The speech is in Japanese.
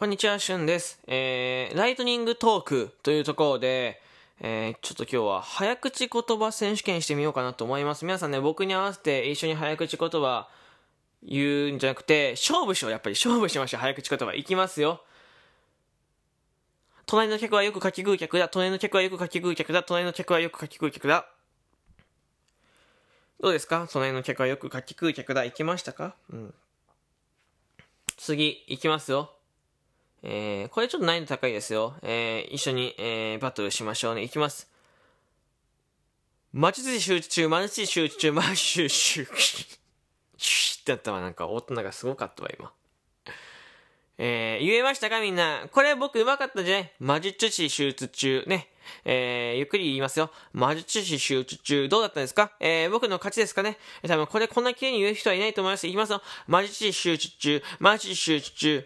こんにちは、しゅんです。えー、ライトニングトークというところで、えー、ちょっと今日は早口言葉選手権してみようかなと思います。皆さんね、僕に合わせて一緒に早口言葉言うんじゃなくて、勝負しよう、やっぱり勝負しましょう、早口言葉。いきますよ。隣の客はよくかき食う客だ。隣の客はよくかき食う客だ。隣の客はよくかき食う客だ。どうですか？隣の客はよくかき食う客だ。行きましたか？うん。次、行きますよ。えー、これちょっと難易度高いですよ。えー、一緒に、えー、バトルしましょうね。いきます。待ちつ集中中、待ちつ集中中、待ち集中。シュッってなったわ。なんか、音がすごかったわ、今。えー、言えましたかみんな。これ僕上手かったんじゃない？魔術師手術中。ね。えー、ゆっくり言いますよ。魔術師手術中。どうだったんですか？えー、僕の勝ちですかね？多分これこんな綺麗に言う人はいないと思います。いきますよ。魔術師手術中。魔術師手術中。